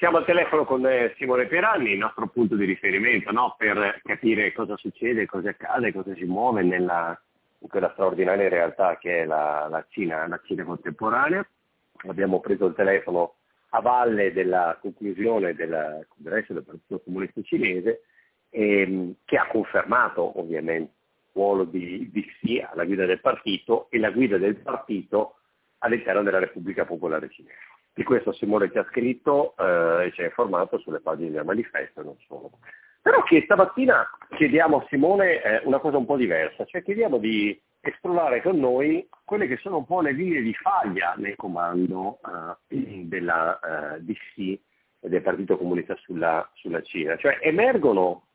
Siamo al telefono con eh, Simone Pieranni, il nostro punto di riferimento no? per capire cosa succede, cosa accade, cosa si muove nella, in quella straordinaria realtà che è la, la, Cina, la Cina contemporanea. Abbiamo preso il telefono a valle della conclusione del congresso del Partito Comunista Cinese, ehm, che ha confermato ovviamente il ruolo di, di Xi alla guida del partito e la guida del partito all'interno della Repubblica Popolare Cinese. Di questo Simone ci ha scritto eh, e ci ha informato sulle pagine del manifesto e non solo. Però che stamattina chiediamo a Simone eh, una cosa un po' diversa, cioè chiediamo di esplorare con noi quelle che sono un po' le linee di faglia nel comando eh, della eh, DC e del Partito Comunista sulla, sulla, Cina. Cioè emergono,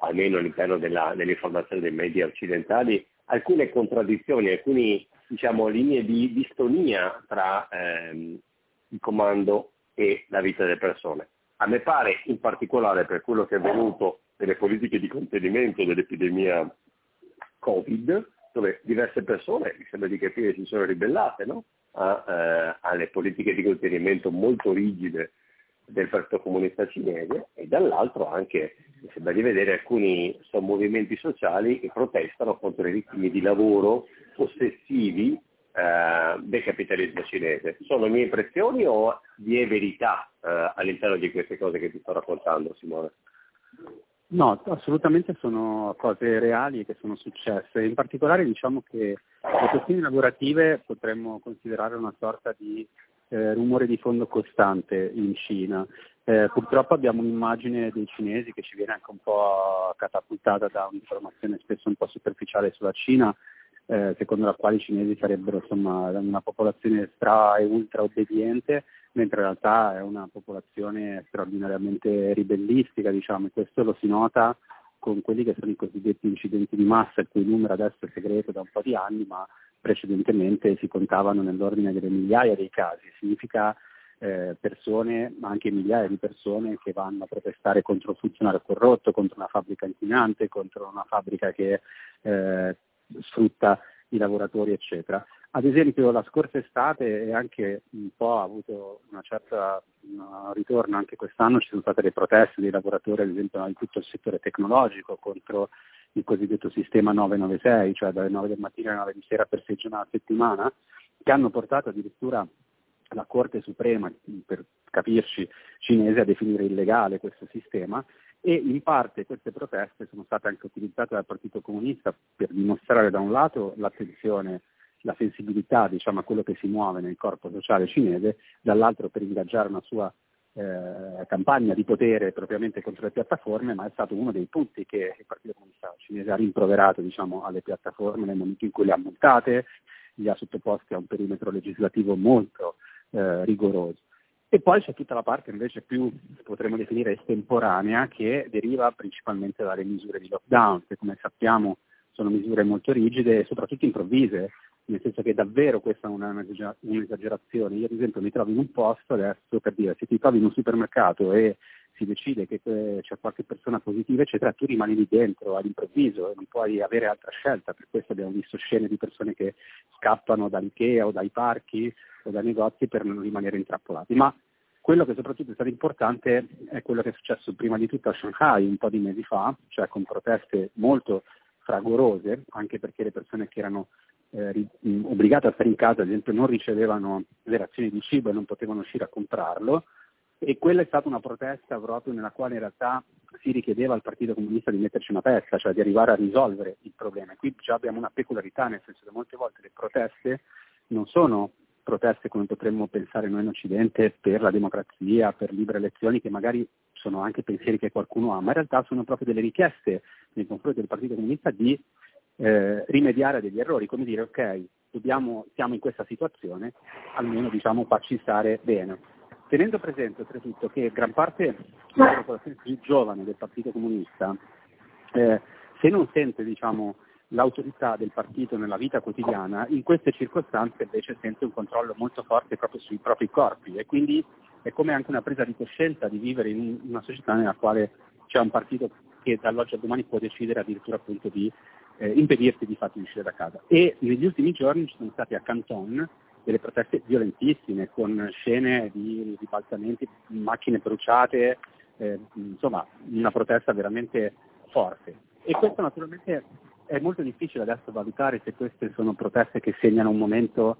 almeno all'interno della, dell'informazione dei media occidentali, alcune contraddizioni, alcune diciamo, linee di distonia tra ehm, il comando e la vita delle persone. A me pare, in particolare per quello che è avvenuto nelle politiche di contenimento dell'epidemia Covid, dove diverse persone, mi sembra di capire, si sono ribellate no? A, eh, alle politiche di contenimento molto rigide del Partito Comunista Cinese e dall'altro anche, mi sembra di vedere, alcuni movimenti sociali che protestano contro i ritmi di lavoro ossessivi eh, del capitalismo cinese. Sono mie impressioni o vi è verità eh, all'interno di queste cose che ti sto raccontando, Simone? No, assolutamente sono cose reali che sono successe. In particolare diciamo che le questioni lavorative potremmo considerare una sorta di eh, rumore di fondo costante in Cina. Eh, purtroppo abbiamo un'immagine dei cinesi che ci viene anche un po' catapultata da un'informazione spesso un po' superficiale sulla Cina, eh, secondo la quale i cinesi sarebbero insomma, una popolazione stra e ultra obbediente, mentre in realtà è una popolazione straordinariamente ribellistica, diciamo, e questo lo si nota con quelli che sono i cosiddetti incidenti di massa, il cui numero adesso è segreto da un po' di anni, ma precedentemente si contavano nell'ordine delle migliaia dei casi. Significa eh, persone, ma anche migliaia di persone che vanno a protestare contro un funzionario corrotto, contro una fabbrica inquinante, contro una fabbrica che eh, sfrutta i lavoratori, eccetera. Ad esempio la scorsa estate e anche un po' ha avuto una certa un ritorno anche quest'anno, ci sono state le proteste dei lavoratori, ad esempio in tutto il settore tecnologico contro il cosiddetto sistema 996, cioè dalle 9 del mattino alle 9 di sera per sei giornate a settimana, che hanno portato addirittura la Corte Suprema, per capirci, cinese a definire illegale questo sistema e in parte queste proteste sono state anche utilizzate dal Partito Comunista per dimostrare da un lato l'attenzione, la sensibilità diciamo, a quello che si muove nel corpo sociale cinese, dall'altro per ingaggiare una sua eh, campagna di potere propriamente contro le piattaforme, ma è stato uno dei punti che il Partito Comunista cinese ha rimproverato diciamo, alle piattaforme nel momento in cui le ha multate, li ha sottoposti a un perimetro legislativo molto eh, rigoroso. E poi c'è tutta la parte invece più, potremmo definire, estemporanea, che deriva principalmente dalle misure di lockdown, che come sappiamo sono misure molto rigide e soprattutto improvvise, nel senso che davvero questa è una, un'esagerazione. Io ad esempio mi trovo in un posto adesso, per dire, se ti trovi in un supermercato e si decide che c'è qualche persona positiva, eccetera, tu rimani lì dentro all'improvviso e non puoi avere altra scelta. Per questo abbiamo visto scene di persone che scappano dall'Ikea o dai parchi o dai negozi per non rimanere intrappolati. Ma quello che soprattutto è stato importante è quello che è successo prima di tutto a Shanghai un po' di mesi fa, cioè con proteste molto fragorose, anche perché le persone che erano eh, obbligate a stare in casa, ad esempio, non ricevevano le razioni di cibo e non potevano uscire a comprarlo, e quella è stata una protesta proprio nella quale in realtà si richiedeva al Partito Comunista di metterci una testa, cioè di arrivare a risolvere il problema. E qui già abbiamo una peculiarità, nel senso che molte volte le proteste non sono proteste come potremmo pensare noi in Occidente per la democrazia, per libere elezioni, che magari sono anche pensieri che qualcuno ha, ma in realtà sono proprio delle richieste nei confronti del Partito Comunista di eh, rimediare a degli errori, come dire ok, dobbiamo, siamo in questa situazione, almeno diciamo farci stare bene. Tenendo presente oltretutto che gran parte della popolazione più giovane del Partito Comunista, eh, se non sente diciamo, l'autorità del partito nella vita quotidiana, in queste circostanze invece sente un controllo molto forte proprio sui propri corpi e quindi è come anche una presa di coscienza di vivere in una società nella quale c'è un partito che dall'oggi al domani può decidere addirittura appunto di eh, impedirti di farti uscire da casa. E negli ultimi giorni ci sono stati a Canton delle proteste violentissime con scene di ribaltamenti, macchine bruciate, eh, insomma una protesta veramente forte. E questo naturalmente è molto difficile adesso valutare se queste sono proteste che segnano un momento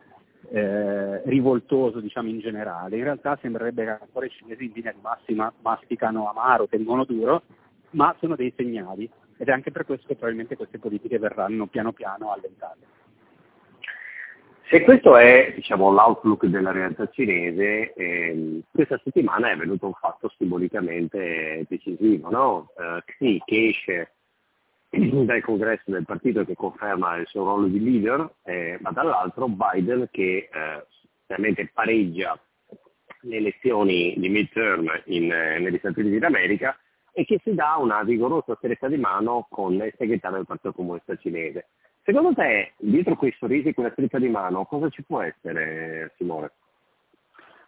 eh, rivoltoso diciamo in generale. In realtà sembrerebbe che ancora i cinesi in linea di massima masticano amaro, tengono duro, ma sono dei segnali ed è anche per questo che probabilmente queste politiche verranno piano piano allentate. Se questo è diciamo, l'outlook della realtà cinese, eh, questa settimana è venuto un fatto simbolicamente decisivo, no? eh, Xi che esce dal congresso del partito che conferma il suo ruolo di leader, eh, ma dall'altro Biden che eh, pareggia le elezioni di midterm in, eh, negli Stati Uniti d'America e che si dà una rigorosa stretta di mano con il segretario del Partito Comunista Cinese. Secondo te, dietro quei sorrisi e quella stretta di mano, cosa ci può essere, Simone?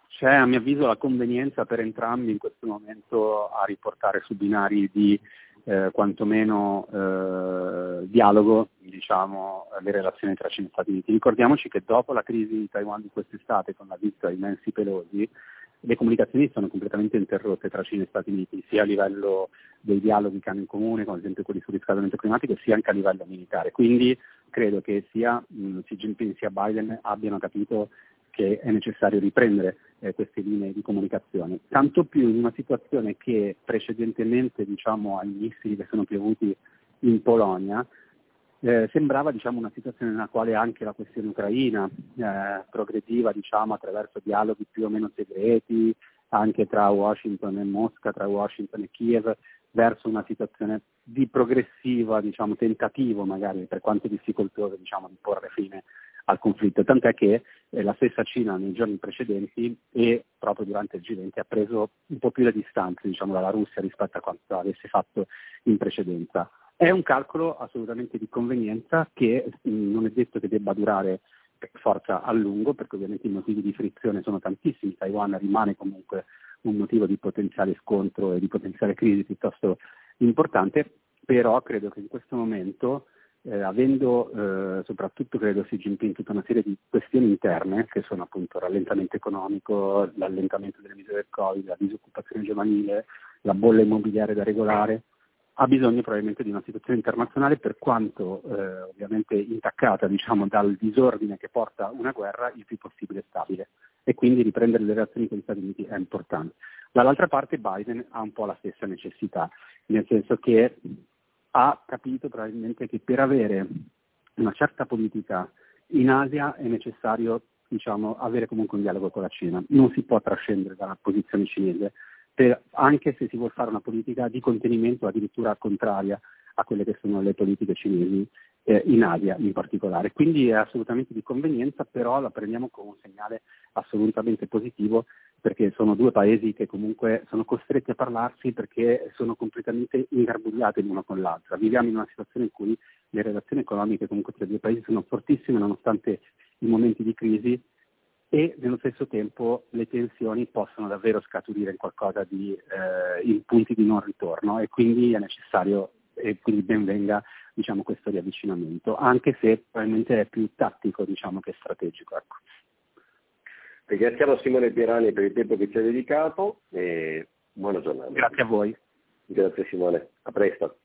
C'è a mio avviso la convenienza per entrambi in questo momento a riportare su binari di eh, quantomeno eh, dialogo diciamo, le relazioni tra Cina e Stati Uniti. Ricordiamoci che dopo la crisi di Taiwan di quest'estate con la visita di Nancy Pelosi, le comunicazioni sono completamente interrotte tra Cina e Stati Uniti, sia a livello dei dialoghi che hanno in comune, come ad esempio quelli sul riscaldamento climatico, sia anche a livello militare. Quindi credo che sia mh, Xi Jinping sia Biden abbiano capito che è necessario riprendere eh, queste linee di comunicazione, tanto più in una situazione che precedentemente diciamo, ai missili che sono piovuti in Polonia eh, sembrava diciamo, una situazione nella quale anche la questione ucraina eh, progrediva diciamo, attraverso dialoghi più o meno segreti anche tra Washington e Mosca, tra Washington e Kiev, verso una situazione di progressiva diciamo, tentativo magari per quanto difficoltoso diciamo, di porre fine al conflitto, tant'è che eh, la stessa Cina nei giorni precedenti e proprio durante il G20 ha preso un po' più le distanze diciamo, dalla Russia rispetto a quanto avesse fatto in precedenza. È un calcolo assolutamente di convenienza che mh, mm, non è detto che debba durare forza a lungo, perché ovviamente i motivi di frizione sono tantissimi, Taiwan rimane comunque un motivo di potenziale scontro e di potenziale crisi piuttosto importante, però credo che in questo momento, eh, avendo eh, soprattutto credo Xi Jinping tutta una serie di questioni interne, che sono appunto il rallentamento economico, l'allentamento delle misure del Covid, la disoccupazione giovanile, la bolla immobiliare da regolare, ha bisogno probabilmente di una situazione internazionale per quanto eh, ovviamente intaccata diciamo, dal disordine che porta una guerra il più possibile stabile e quindi riprendere le relazioni con gli Stati Uniti è importante. Dall'altra parte Biden ha un po' la stessa necessità, nel senso che ha capito probabilmente che per avere una certa politica in Asia è necessario diciamo, avere comunque un dialogo con la Cina, non si può trascendere dalla posizione cinese. Per, anche se si vuole fare una politica di contenimento addirittura contraria a quelle che sono le politiche cinesi eh, in Asia in particolare. Quindi è assolutamente di convenienza, però la prendiamo come un segnale assolutamente positivo perché sono due paesi che comunque sono costretti a parlarsi perché sono completamente ingarbugliati l'uno con l'altra. Viviamo in una situazione in cui le relazioni economiche comunque tra i due paesi sono fortissime nonostante i momenti di crisi e nello stesso tempo le tensioni possono davvero scaturire in qualcosa di eh, in punti di non ritorno e quindi è necessario e quindi benvenga diciamo, questo riavvicinamento, anche se probabilmente è più tattico diciamo, che strategico. Ecco. Ringraziamo Simone Pierani per il tempo che ci ha dedicato e buona giornata. Grazie a voi. Grazie Simone, a presto.